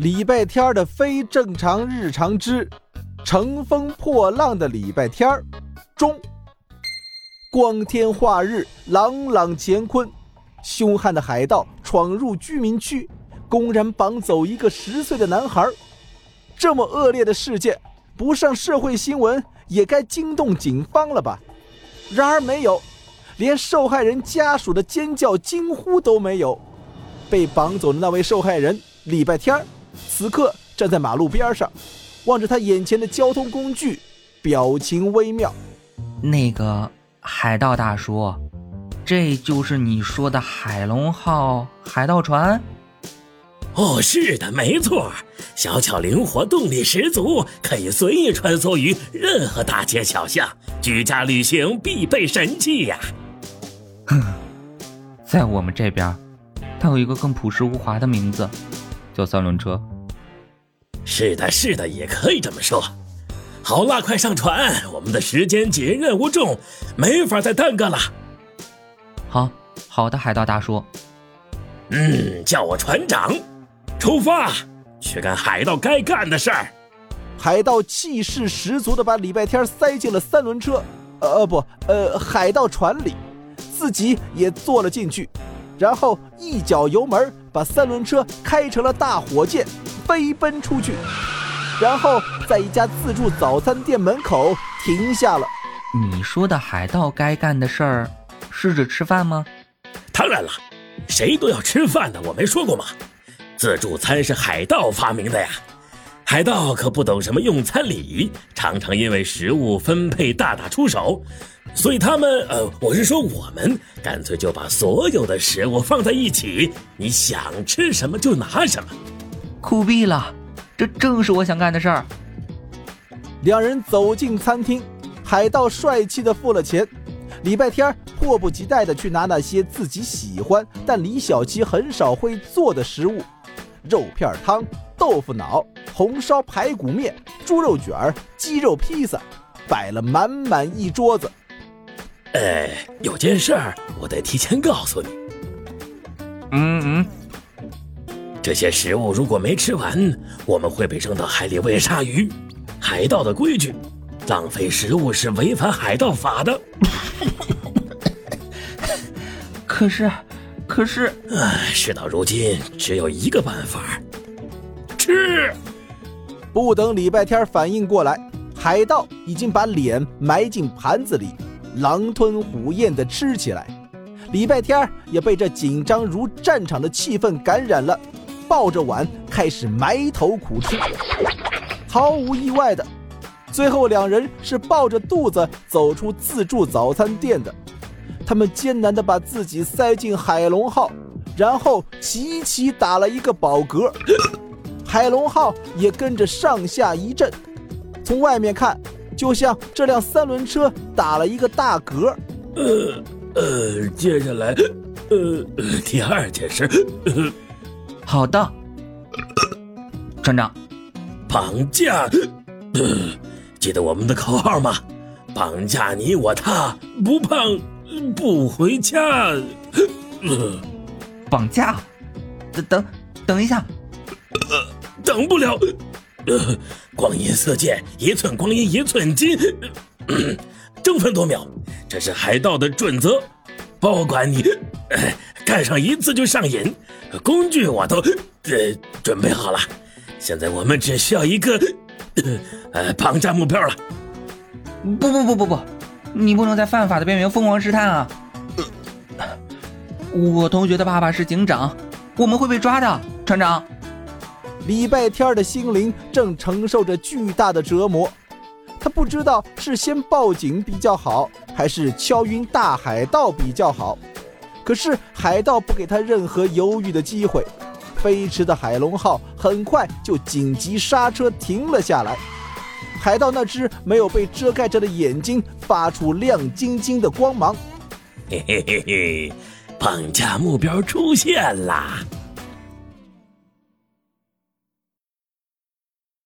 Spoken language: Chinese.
礼拜天的非正常日常之乘风破浪的礼拜天中，光天化日，朗朗乾坤，凶悍的海盗闯入居民区，公然绑走一个十岁的男孩。这么恶劣的事件，不上社会新闻也该惊动警方了吧？然而没有，连受害人家属的尖叫惊呼都没有。被绑走的那位受害人礼拜天儿此刻站在马路边上，望着他眼前的交通工具，表情微妙。那个海盗大叔，这就是你说的海龙号海盗船？哦，是的，没错，小巧灵活，动力十足，可以随意穿梭于任何大街小巷，居家旅行必备神器呀。哼，在我们这边，它有一个更朴实无华的名字，叫三轮车。是的，是的，也可以这么说。好啦，快上船，我们的时间紧，任务重，没法再耽搁了。好，好的，海盗大叔。嗯，叫我船长。出发，去干海盗该干的事儿。海盗气势十足的把礼拜天塞进了三轮车，呃不，呃海盗船里，自己也坐了进去，然后一脚油门把三轮车开成了大火箭，飞奔出去，然后在一家自助早餐店门口停下了。你说的海盗该干的事儿，是指吃饭吗？当然了，谁都要吃饭的，我没说过吗？自助餐是海盗发明的呀，海盗可不懂什么用餐礼仪，常常因为食物分配大打出手，所以他们，呃，我是说我们，干脆就把所有的食物放在一起，你想吃什么就拿什么，酷毙了！这正是我想干的事儿。两人走进餐厅，海盗帅气的付了钱，礼拜天迫不及待的去拿那些自己喜欢但李小七很少会做的食物。肉片汤、豆腐脑、红烧排骨面、猪肉卷儿、鸡肉披萨，摆了满满一桌子。呃，有件事儿我得提前告诉你。嗯嗯，这些食物如果没吃完，我们会被扔到海里喂鲨鱼。海盗的规矩，浪费食物是违反海盗法的。可是。可是，唉，事到如今只有一个办法，吃。不等礼拜天反应过来，海盗已经把脸埋进盘子里，狼吞虎咽地吃起来。礼拜天也被这紧张如战场的气氛感染了，抱着碗开始埋头苦吃。毫无意外的，最后两人是抱着肚子走出自助早餐店的。他们艰难地把自己塞进海龙号，然后齐齐打了一个饱嗝，海龙号也跟着上下一震。从外面看，就像这辆三轮车打了一个大嗝。呃呃，接下来，呃，第二件事，好的，船长，绑架，记得我们的口号吗？绑架你我他，不胖。不回家，绑架？等等等一下，呃，等不了。呃，光阴似箭，一寸光阴一寸金，争分夺秒，这是海盗的准则。不管你干上一次就上瘾，工具我都呃准备好了。现在我们只需要一个呃绑架目标了。不不不不不。你不能在犯法的边缘疯狂试探啊！我同学的爸爸是警长，我们会被抓的，船长。礼拜天的心灵正承受着巨大的折磨，他不知道是先报警比较好，还是敲晕大海盗比较好。可是海盗不给他任何犹豫的机会，飞驰的海龙号很快就紧急刹车停了下来。海盗那只没有被遮盖着的眼睛发出亮晶晶的光芒。嘿嘿嘿嘿，绑架目标出现啦！